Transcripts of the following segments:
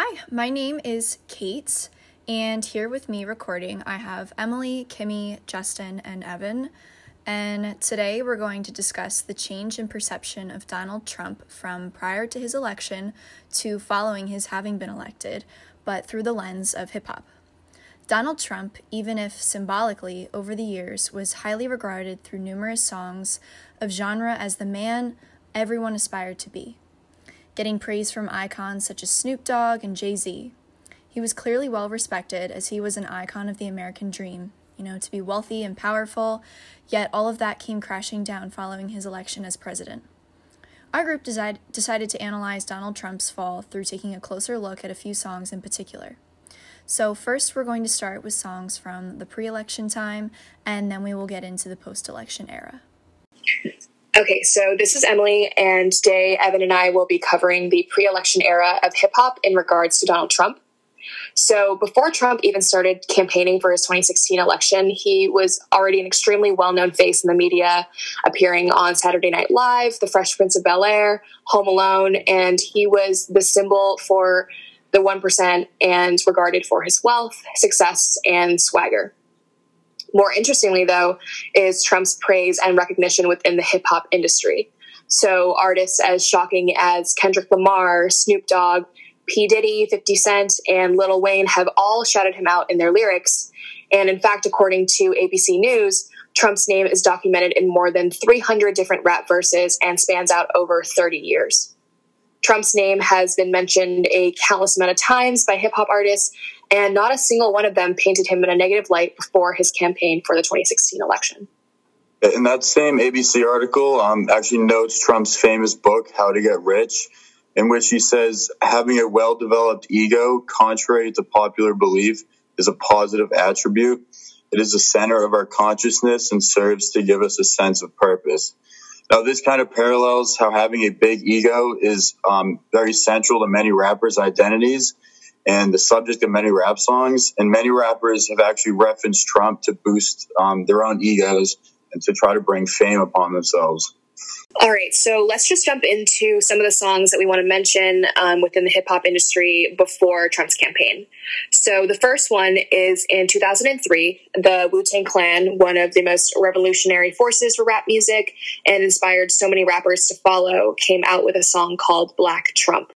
Hi, my name is Kate, and here with me recording I have Emily, Kimmy, Justin, and Evan. And today we're going to discuss the change in perception of Donald Trump from prior to his election to following his having been elected, but through the lens of hip hop. Donald Trump, even if symbolically over the years, was highly regarded through numerous songs of genre as the man everyone aspired to be, getting praise from icons such as Snoop Dogg and Jay Z. He was clearly well respected as he was an icon of the American dream, you know, to be wealthy and powerful, yet all of that came crashing down following his election as president. Our group decide, decided to analyze Donald Trump's fall through taking a closer look at a few songs in particular. So, first, we're going to start with songs from the pre election time, and then we will get into the post election era. Okay, so this is Emily, and today Evan and I will be covering the pre election era of hip hop in regards to Donald Trump. So, before Trump even started campaigning for his 2016 election, he was already an extremely well known face in the media, appearing on Saturday Night Live, The Fresh Prince of Bel Air, Home Alone, and he was the symbol for the 1% and regarded for his wealth, success, and swagger. More interestingly, though, is Trump's praise and recognition within the hip hop industry. So, artists as shocking as Kendrick Lamar, Snoop Dogg, P. Diddy, 50 Cent, and Lil Wayne have all shouted him out in their lyrics. And in fact, according to ABC News, Trump's name is documented in more than 300 different rap verses and spans out over 30 years. Trump's name has been mentioned a countless amount of times by hip hop artists, and not a single one of them painted him in a negative light before his campaign for the 2016 election. In that same ABC article, um, actually notes Trump's famous book, How to Get Rich, in which he says having a well developed ego, contrary to popular belief, is a positive attribute. It is the center of our consciousness and serves to give us a sense of purpose. Now, this kind of parallels how having a big ego is um, very central to many rappers' identities and the subject of many rap songs. And many rappers have actually referenced Trump to boost um, their own egos and to try to bring fame upon themselves. All right, so let's just jump into some of the songs that we want to mention um, within the hip hop industry before Trump's campaign. So the first one is in 2003, the Wu Tang Clan, one of the most revolutionary forces for rap music and inspired so many rappers to follow, came out with a song called Black Trump.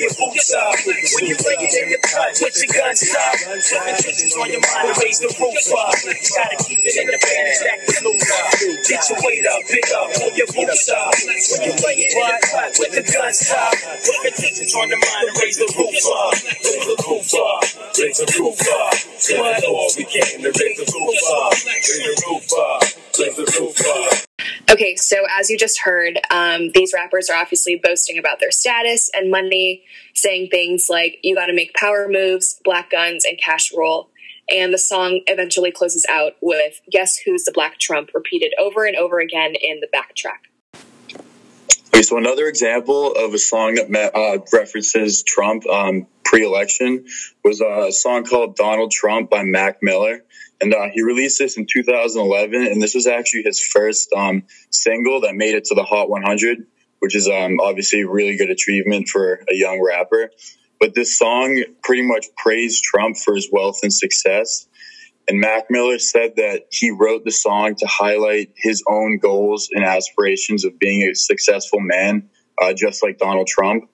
Your boots up. When you bring it in the cut, put your guns up. Flipping kitchens on your mind and raise the roof up. Gotta keep it in the band and stack your loot up. Get your weight up, pick up, pull your boots up. When you bring it in the cut, put the guns up. Flipping kitchens on your mind and raise the roof up. Raise the roof up, raise the roof up. What? We came to raise the roof up, raise the roof up, raise the roof up. Okay, so as you just heard, um, these rappers are obviously boasting about their status and money, saying things like, you gotta make power moves, black guns, and cash roll. And the song eventually closes out with, Guess Who's the Black Trump, repeated over and over again in the backtrack. Okay, so another example of a song that uh, references Trump um, pre-election was a song called "Donald Trump" by Mac Miller, and uh, he released this in 2011. And this was actually his first um, single that made it to the Hot 100, which is um, obviously a really good achievement for a young rapper. But this song pretty much praised Trump for his wealth and success. And Mac Miller said that he wrote the song to highlight his own goals and aspirations of being a successful man, uh, just like Donald Trump.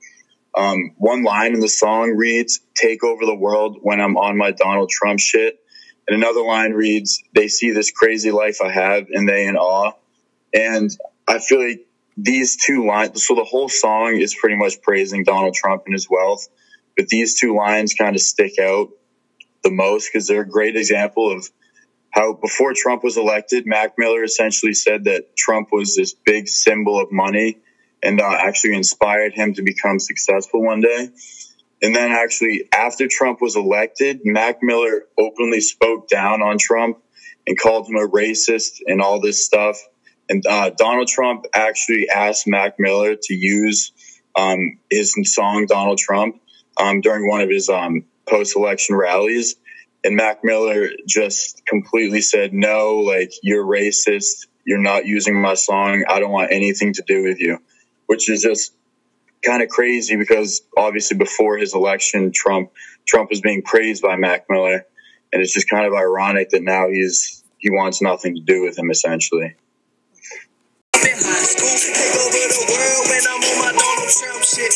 Um, one line in the song reads, Take over the world when I'm on my Donald Trump shit. And another line reads, They see this crazy life I have and they in awe. And I feel like these two lines, so the whole song is pretty much praising Donald Trump and his wealth. But these two lines kind of stick out the most because they're a great example of how before Trump was elected, Mac Miller essentially said that Trump was this big symbol of money and uh, actually inspired him to become successful one day. And then actually after Trump was elected, Mac Miller openly spoke down on Trump and called him a racist and all this stuff. And uh, Donald Trump actually asked Mac Miller to use um, his song Donald Trump um, during one of his um, post election rallies. And Mac Miller just completely said, no, like, you're racist. You're not using my song. I don't want anything to do with you, which is just kind of crazy because obviously before his election, Trump, Trump was being praised by Mac Miller. And it's just kind of ironic that now he's, he wants nothing to do with him essentially. shit. Look at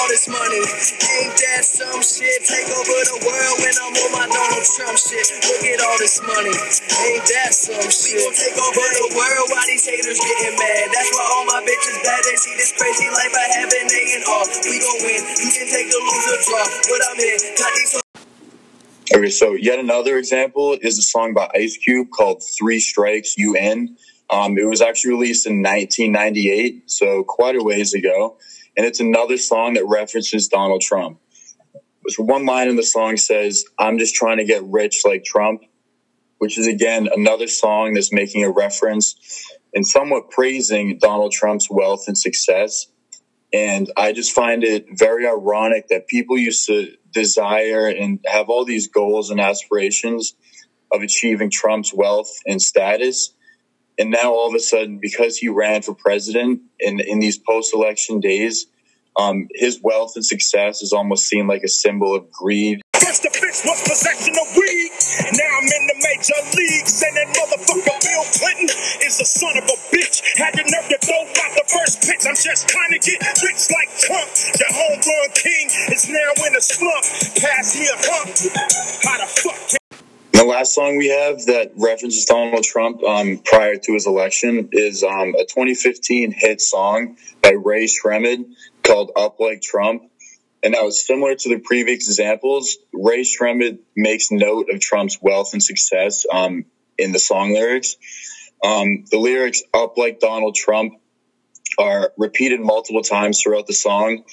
all this money. Ain't that some shit? Take over the world when I'm on my Donald Trump shit. Look at all this money. Ain't that some shit? We gon' take over the world while these haters getting mad. That's why all my bitches bad. They see this crazy life I have and they in awe. We gon' win. You can take the loser draw. But I'm in. Got these Okay, so yet another example is a song by Ice Cube called Three Strikes UN. Um, it was actually released in 1998, so quite a ways ago and it's another song that references Donald Trump. So one line in the song says, "I'm just trying to get rich like Trump," which is again another song that's making a reference and somewhat praising Donald Trump's wealth and success. And I just find it very ironic that people used to desire and have all these goals and aspirations of achieving Trump's wealth and status and now all of a sudden, because he ran for president in, in these post election days, um, his wealth and success is almost seen like a symbol of greed. First offense was possession of weed. Now I'm in the major leagues, and that motherfucker Bill Clinton is a son of a bitch. Had the nerve to throw out the first pitch. I'm just trying to get rich like Trump. Your homegrown king is now in a slump. Pass me a hump. How the fuck? The last song we have that references Donald Trump um, prior to his election is um, a 2015 hit song by Rae Sremmurd called Up Like Trump. And that was similar to the previous examples. Rae Sremmurd makes note of Trump's wealth and success um, in the song lyrics. Um, the lyrics Up Like Donald Trump are repeated multiple times throughout the song.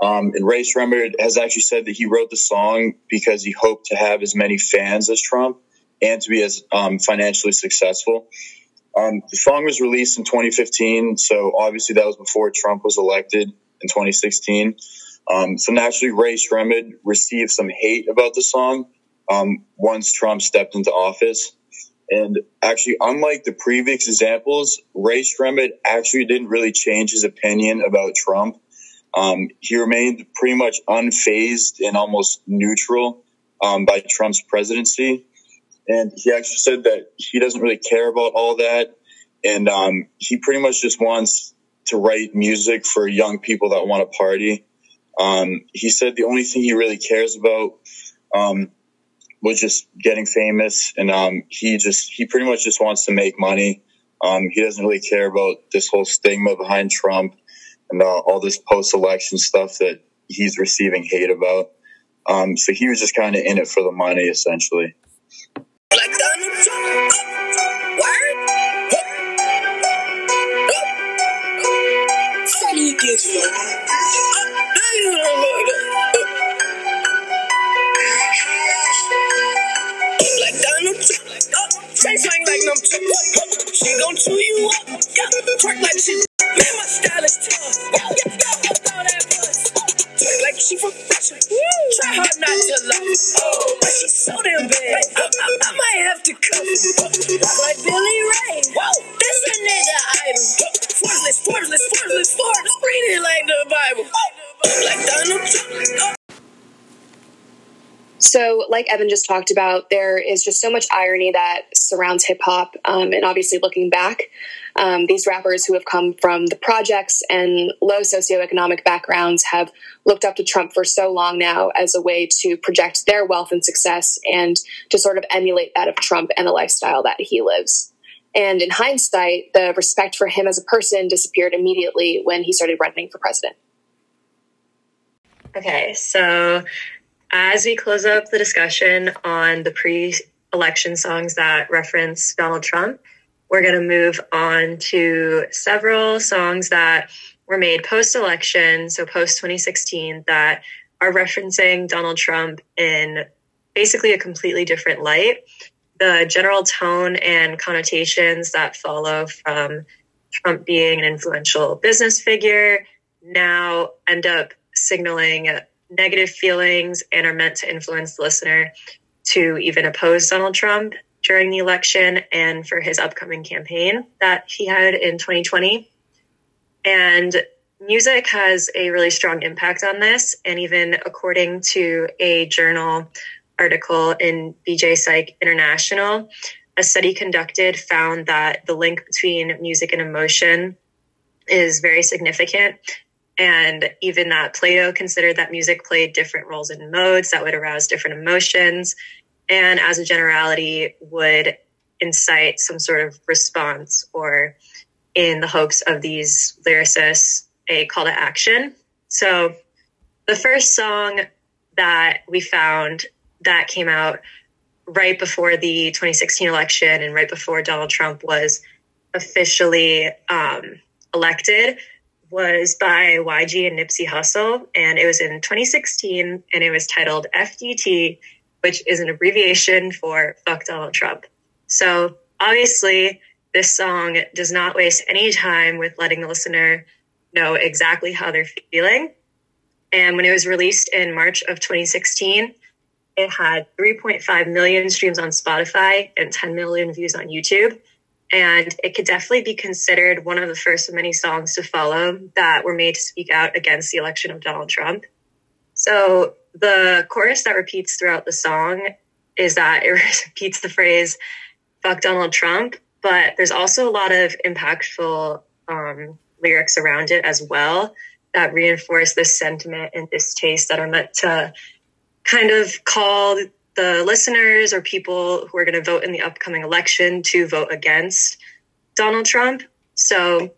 Um, and Rae Sremmurd has actually said that he wrote the song because he hoped to have as many fans as Trump and to be as um, financially successful. Um, the song was released in 2015, so obviously that was before Trump was elected in 2016. Um, so naturally, Rae Sremmurd received some hate about the song um, once Trump stepped into office. And actually, unlike the previous examples, Rae Sremmurd actually didn't really change his opinion about Trump. Um, he remained pretty much unfazed and almost neutral um, by Trump's presidency. And he actually said that he doesn't really care about all that. And um, he pretty much just wants to write music for young people that want to party. Um, he said the only thing he really cares about um, was just getting famous. And um, he just, he pretty much just wants to make money. he doesn't really care about this whole stigma behind Trump and uh, all this post election stuff that he's receiving hate about. Um, so he was just kind of in it for the money, essentially. Like Evan just talked about, there is just so much irony that surrounds hip hop. Um, and obviously, looking back, um, these rappers who have come from the projects and low socioeconomic backgrounds have looked up to Trump for so long now as a way to project their wealth and success and to sort of emulate that of Trump and the lifestyle that he lives. And in hindsight, the respect for him as a person disappeared immediately when he started running for president. Okay, so as we close up the discussion on the pre election songs that reference Donald Trump, we're going to move on to several songs that were made post election, so post 2016, that are referencing Donald Trump in basically a completely different light. The general tone and connotations that follow from Trump being an influential business figure now end up signaling negative feelings and are meant to influence the listener to even oppose Donald Trump during the election and for his upcoming campaign that he had in 2020. And music has a really strong impact on this. And even according to a journal article in BJ Psych International, a study conducted found that the link between music and emotion is very significant. And even that Plato considered that music played different roles in modes that would arouse different emotions. And as a generality, would incite some sort of response or, in the hopes of these lyricists, a call to action. So the first song that we found that came out right before the 2016 election and right before Donald Trump was officially um, elected was by YG and Nipsey Hussle. And it was in 2016 and it was titled FDT, which is an abbreviation for Fuck Donald Trump. So obviously, this song does not waste any time with letting the listener know exactly how they're feeling. And when it was released in March of 2016, it had 3.5 million streams on Spotify and 10 million views on YouTube. And it could definitely be considered one of the first of many songs to follow that were made to speak out against the election of Donald Trump. So the chorus that repeats throughout the song is that it repeats the phrase, fuck Donald Trump, but there's also a lot of impactful um, lyrics around it as well that reinforce this sentiment and distaste that are meant to kind of call the listeners or people who are going to vote in the upcoming election to vote against Donald Trump. So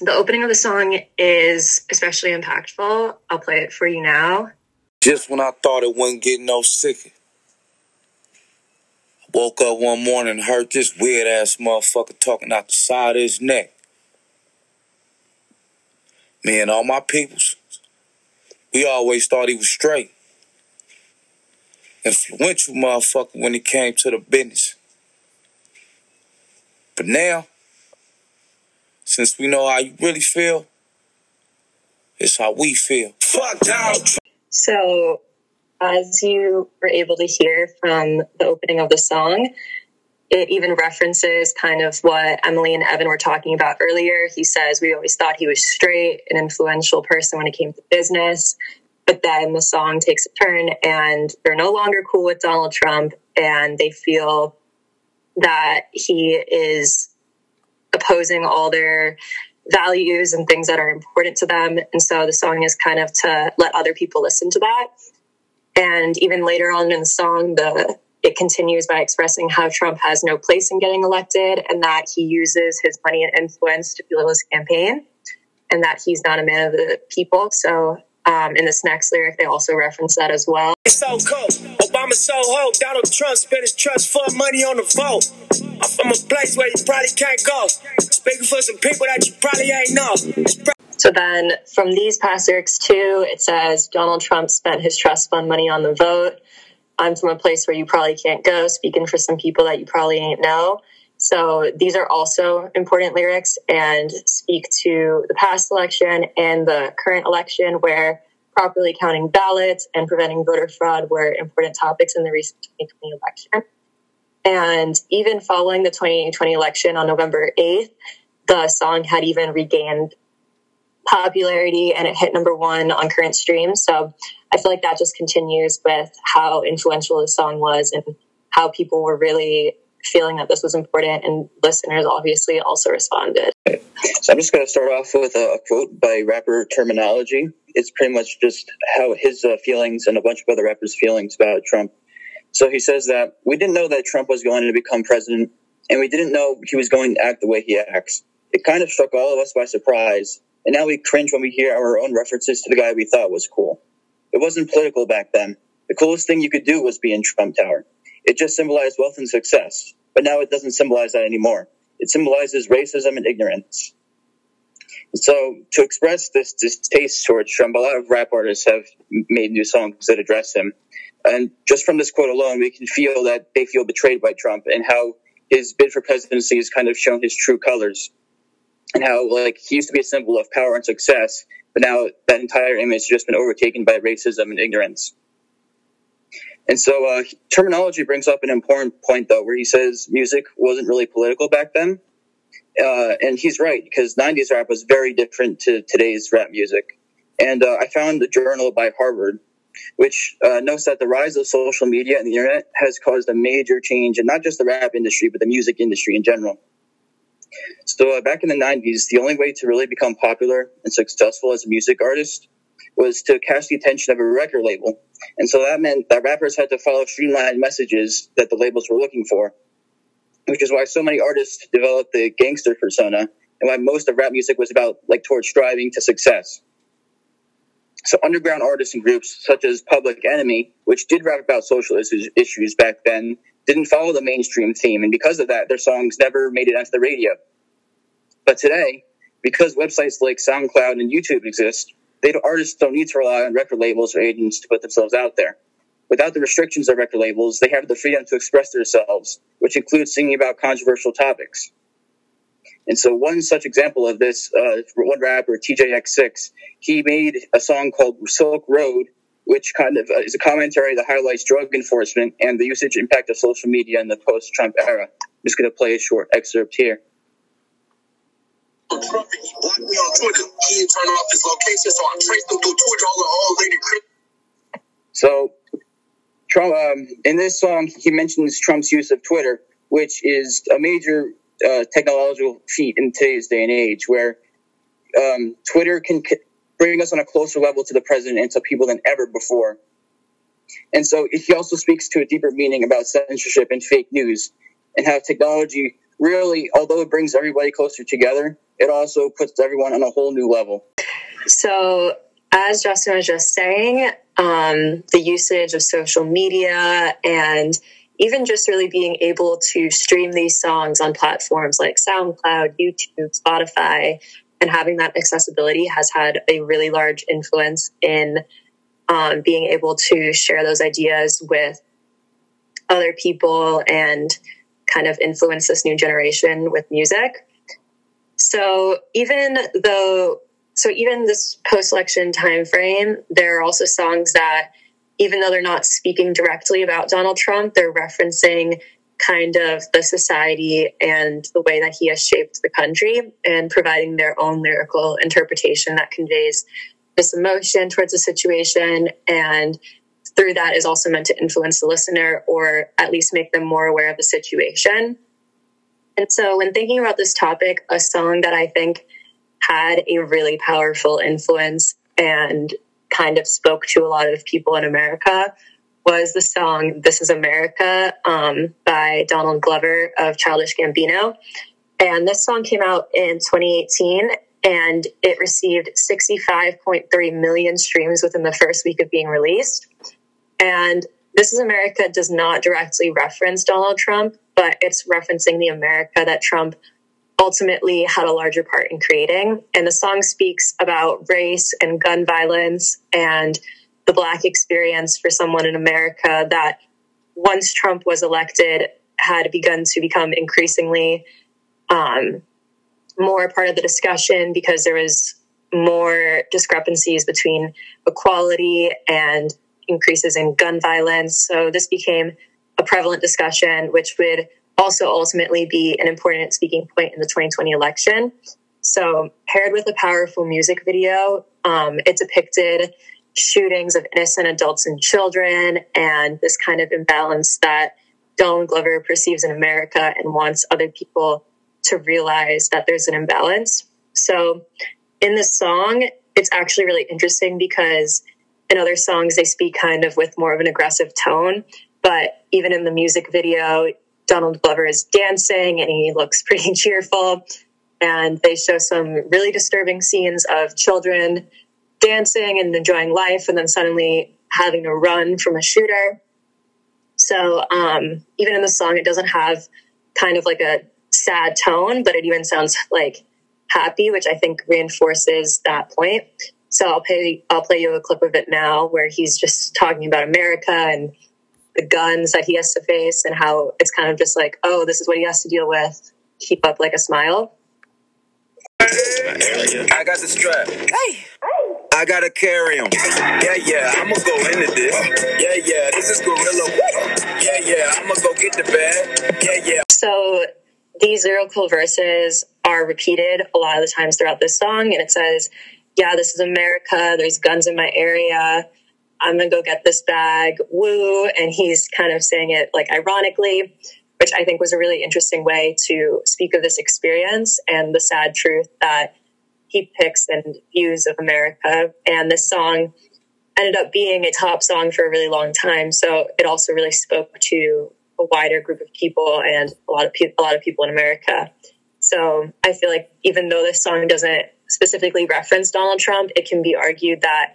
the opening of the song is especially impactful. I'll play it for you now. Just when I thought it wouldn't get no sicker. Woke up one morning and heard this weird ass motherfucker talking out the side of his neck. Me and all my peoples, we always thought he was straight influential motherfucker when it came to the business. But now, since we know how you really feel, it's how we feel. Fuck. So, as you were able to hear from the opening of the song, it even references kind of what Emily and Evan were talking about earlier. He says, We always thought he was straight, an influential person when it came to business. But then the song takes a turn and they're no longer cool with Donald Trump and they feel that he is opposing all their values and things that are important to them. And so the song is kind of to let other people listen to that. And even later on in the song, the it continues by expressing how Trump has no place in getting elected and that he uses his money and influence to fuel his campaign and that he's not a man of the people. So um, in this next lyric, they also reference that as well. So cold. Obama so ho. Donald Trump spent his trust fund money on the vote. I'm from a place where you probably can't go. Speaking for some people that you probably ain't know. So then from these past lyrics too, it says Donald Trump spent his trust fund money on the vote. I'm from a place where you probably can't go, speaking for some people that you probably ain't know. So these are also important lyrics and speak to the past election and the current election where properly counting ballots and preventing voter fraud were important topics in the recent 2020 election. And even following the 2020 election on November 8th, the song had even regained popularity and it hit number one on current streams. So I feel like that just continues with how influential the song was and how people were really feeling that this was important, and listeners obviously also responded. So I'm just going to start off with a, quote by rapper Termanology. It's pretty much just how his uh, feelings and a bunch of other rappers' feelings about Trump. So he says that we didn't know that Trump was going to become president, and we didn't know he was going to act the way he acts. It kind of struck all of us by surprise, and now we cringe when we hear our own references to the guy we thought was cool. It wasn't political back then. The coolest thing you could do was be in Trump Tower. It just symbolized wealth and success. But now it doesn't symbolize that anymore. It symbolizes racism and ignorance. So to express this distaste towards Trump, a lot of rap artists have made new songs that address him. And just from this quote alone, we can feel that they feel betrayed by Trump and how his bid for presidency has kind of shown his true colors. And how like he used to be a symbol of power and success, but now that entire image has just been overtaken by racism and ignorance. And so uh, Termanology brings up an important point, though, where he says music wasn't really political back then. Uh, and he's right, because 90s rap was very different to today's rap music. And uh, I found a journal by Harvard, which uh, notes that the rise of social media and the internet has caused a major change in not just the rap industry, but the music industry in general. So uh, back in the 90s, the only way to really become popular and successful as a music artist was to catch the attention of a record label. And so that meant that rappers had to follow streamlined messages that the labels were looking for, which is why so many artists developed the gangster persona and why most of rap music was about like towards striving to success. So underground artists and groups such as Public Enemy, which did rap about social issues back then, didn't follow the mainstream theme. And because of that, their songs never made it onto the radio. But today, because websites like SoundCloud and YouTube exist, they artists don't need to rely on record labels or agents to put themselves out there. Without the restrictions of record labels, they have the freedom to express themselves, which includes singing about controversial topics. And so, one such example of this, uh, one rapper, TJX6, he made a song called Silk Road, which kind of uh, is a commentary that highlights drug enforcement and the usage impact of social media in the post Trump era. I'm just going to play a short excerpt here. Trump, he blocked me on Twitter. He didn't turn off his location, so I traced him through Twitter. All the old lady. So, Trump, um, in this song, he mentions Trump's use of Twitter, which is a major uh, technological feat in today's day and age, where um, Twitter can c- bring us on a closer level to the president and to people than ever before. And so he also speaks to a deeper meaning about censorship and fake news and how technology really, although it brings everybody closer together, it also puts everyone on a whole new level. So, as Justin was just saying, um, the usage of social media and even just really being able to stream these songs on platforms like SoundCloud, YouTube, Spotify, and having that accessibility has had a really large influence in um, being able to share those ideas with other people and kind of influence this new generation with music. So even though, so even this post-election time frame, there are also songs that, even though they're not speaking directly about Donald Trump, they're referencing kind of the society and the way that he has shaped the country and providing their own lyrical interpretation that conveys this emotion towards the situation and through that is also meant to influence the listener or at least make them more aware of the situation. And so, when thinking about this topic, a song that I think had a really powerful influence and kind of spoke to a lot of people in America was the song This Is America um, by Donald Glover of Childish Gambino. And this song came out in 2018 and it received 65.3 million streams within the first week of being released. And This is America does not directly reference Donald Trump, but it's referencing the America that Trump ultimately had a larger part in creating. And the song speaks about race and gun violence and the Black experience for someone in America that once Trump was elected had begun to become increasingly um, more part of the discussion because there was more discrepancies between equality and increases in gun violence. So this became a prevalent discussion, which would also ultimately be an important speaking point in the 2020 election. So, paired with a powerful music video, um, it depicted shootings of innocent adults and children and this kind of imbalance that Donald Glover perceives in America and wants other people to realize that there's an imbalance. So, in this song, it's actually really interesting because in other songs they speak kind of with more of an aggressive tone but even in the music video donald glover is dancing and he looks pretty cheerful. And they show some really disturbing scenes of children dancing and enjoying life and then suddenly having to run from a shooter. So um, even in the song it doesn't have kind of like a sad tone but it even sounds like happy which i think reinforces that point so I'll play I'll play you a clip of it now where he's just talking about America and the guns that he has to face and how it's kind of just like, oh, this is what he has to deal with. Keep up like a smile. I got the strap. Hey. I gotta carry him. Yeah, yeah, I'ma go into this. Yeah, yeah, this is Gorilla. Yeah, yeah, I'ma go get the bag. Yeah, yeah. So these lyrical verses are repeated a lot of the times throughout this song, and it says, Yeah, this is America. There's guns in my area. I'm gonna go get this bag. Woo. And he's kind of saying it like ironically, which I think was a really interesting way to speak of this experience and the sad truth that he picks and views of America. And this song ended up being a top song for a really long time. So it also really spoke to a wider group of people and a lot of people, a lot of people in America. So I feel like even though this song doesn't specifically reference Donald Trump, it can be argued that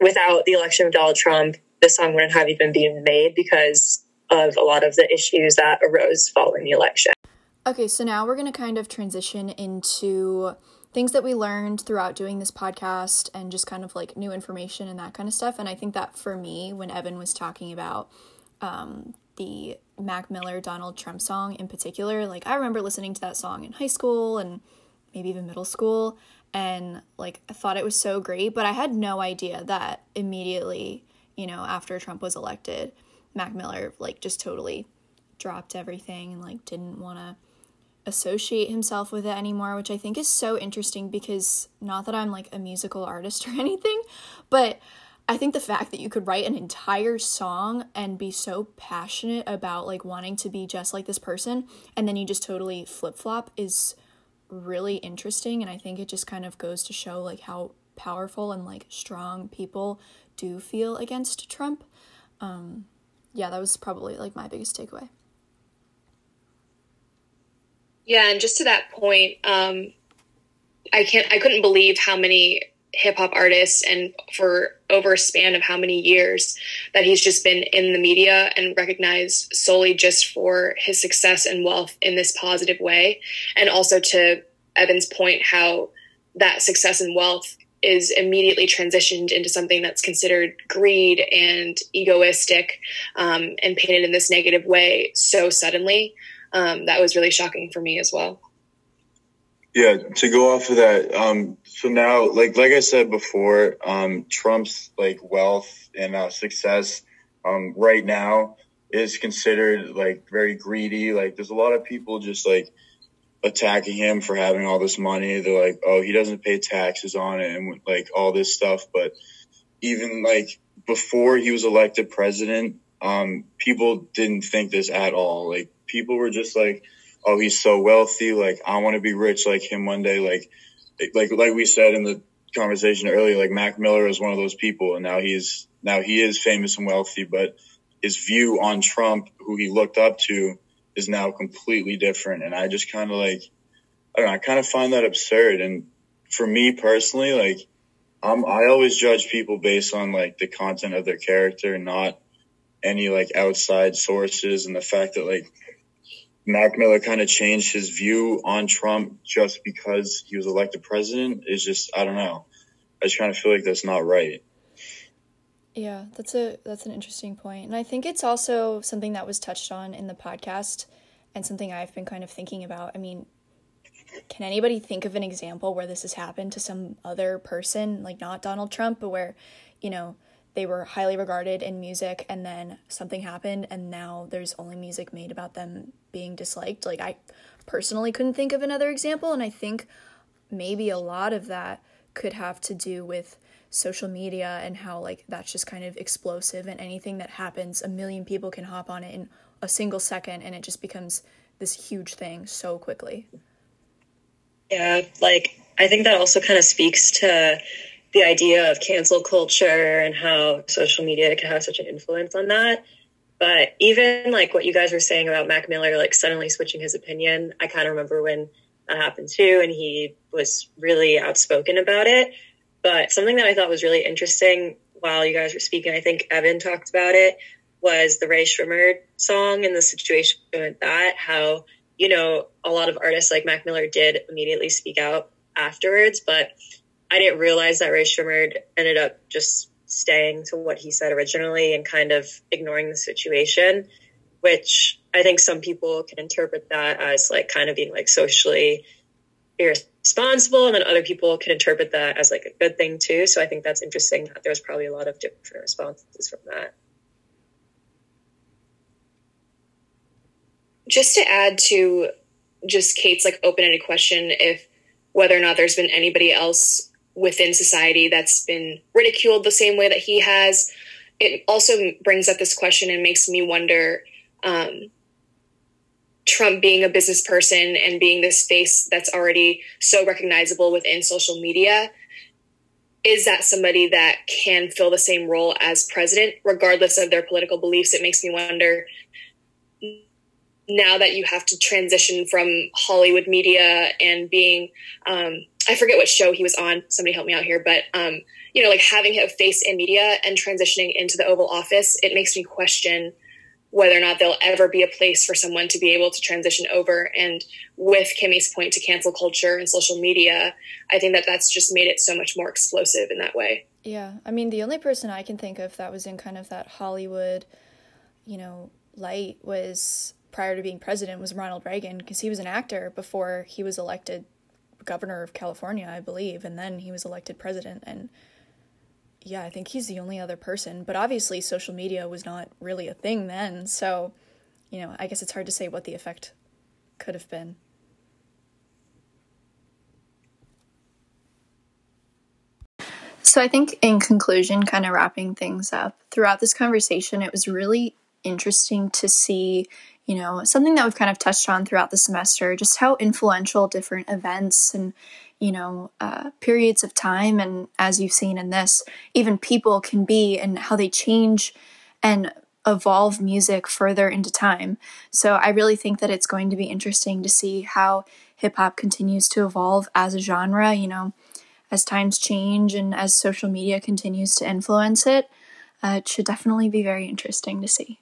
without the election of Donald Trump, this song wouldn't have even been made because of a lot of the issues that arose following the election. Okay, so now we're going to kind of transition into things that we learned throughout doing this podcast and just kind of like new information and that kind of stuff. And I think that for me, when Evan was talking about um, the Mac Miller Donald Trump song in particular, like I remember listening to that song in high school and maybe even middle school. And like I thought it was so great, but I had no idea that immediately, you know, after Trump was elected, Mac Miller like just totally dropped everything and like didn't want to associate himself with it anymore, which I think is so interesting because not that I'm like a musical artist or anything, but I think the fact that you could write an entire song and be so passionate about like wanting to be just like this person and then you just totally flip flop is really interesting. And I think it just kind of goes to show like how powerful and like strong people do feel against Trump. Um, yeah, that was probably like my biggest takeaway. Yeah, and just to that point, um, I can't, I couldn't believe how many hip hop artists and for over a span of how many years that he's just been in the media and recognized solely just for his success and wealth in this positive way. And also to Evan's point, how that success and wealth is immediately transitioned into something that's considered greed and egoistic um, and painted in this negative way so suddenly um, that was really shocking for me as well. Yeah, to go off of that, um, so now, like like I said before, um, Trump's like wealth and uh, success um, right now is considered like very greedy. Like, there's a lot of people just like attacking him for having all this money. They're like, oh, he doesn't pay taxes on it and like all this stuff. But even like before he was elected president, um, people didn't think this at all. Like people were just like, oh, he's so wealthy. Like, I want to be rich like him one day. Like, like, like we said in the conversation earlier, like Mac Miller is one of those people. And now he's, now he is famous and wealthy, but his view on Trump, who he looked up to, is now completely different. And I just kind of like, I don't know, I kind of find that absurd. And for me personally, like, I'm, I always judge people based on like the content of their character, not any like outside sources. And the fact that like Mac Miller kind of changed his view on Trump just because he was elected president is just I don't know. I just kind of feel like that's not right. Yeah, that's a that's an interesting point. And I think it's also something that was touched on in the podcast and something I've been kind of thinking about. I mean, can anybody think of an example where this has happened to some other person, like not Donald Trump, but where, you know, they were highly regarded in music and then something happened and now there's only music made about them being disliked. Like i personally couldn't think of another example and i think maybe a lot of that could have to do with social media and how like that's just kind of explosive and anything that happens a million people can hop on it in a single second and it just becomes this huge thing so quickly. Yeah like i think that also kind of speaks to the idea of cancel culture and how social media can have such an influence on that. But even like what you guys were saying about Mac Miller, like suddenly switching his opinion, I kind of remember when that happened too, and he was really outspoken about it. But something that I thought was really interesting while you guys were speaking, I think Evan talked about it, was the Rae Sremmurd song and the situation with that. How, you know, a lot of artists like Mac Miller did immediately speak out afterwards, but I didn't realize that Rae Sremmurd ended up just staying to what he said originally and kind of ignoring the situation, which I think some people can interpret that as like kind of being like socially irresponsible. and then other people can interpret that as like a good thing too so i think that's interesting that there's probably a lot of different responses from that just to add to just kate's like open-ended question if whether or not there's been anybody else within society that's been ridiculed the same way that he has it also brings up this question and makes me wonder um, Trump being a business person and being this face that's already so recognizable within social media, is that somebody that can fill the same role as president, regardless of their political beliefs? It makes me wonder now that you have to transition from Hollywood media and being, um, I forget what show he was on. Somebody help me out here, but um, you know, like having a face in media and transitioning into the Oval Office, it makes me question whether or not there'll ever be a place for someone to be able to transition over. And with Kimmy's point to cancel culture and social media, I think that that's just made it so much more explosive in that way. Yeah. I mean, the only person I can think of that was in kind of that Hollywood, you know, light was prior to being president was Ronald Reagan because he was an actor before he was elected governor of California, I believe, and then he was elected president and yeah, I think he's the only other person. But obviously, social media was not really a thing then. So, you know, I guess it's hard to say what the effect could have been. So, I think in conclusion, kind of wrapping things up, throughout this conversation, it was really interesting to see, you know, something that we've kind of touched on throughout the semester, just how influential different events and you know, uh, periods of time, and as you've seen in this, even people can be and how they change and evolve music further into time. So I really think that it's going to be interesting to see how hip hop continues to evolve as a genre, you know, as times change and as social media continues to influence it. Uh, it should definitely be very interesting to see.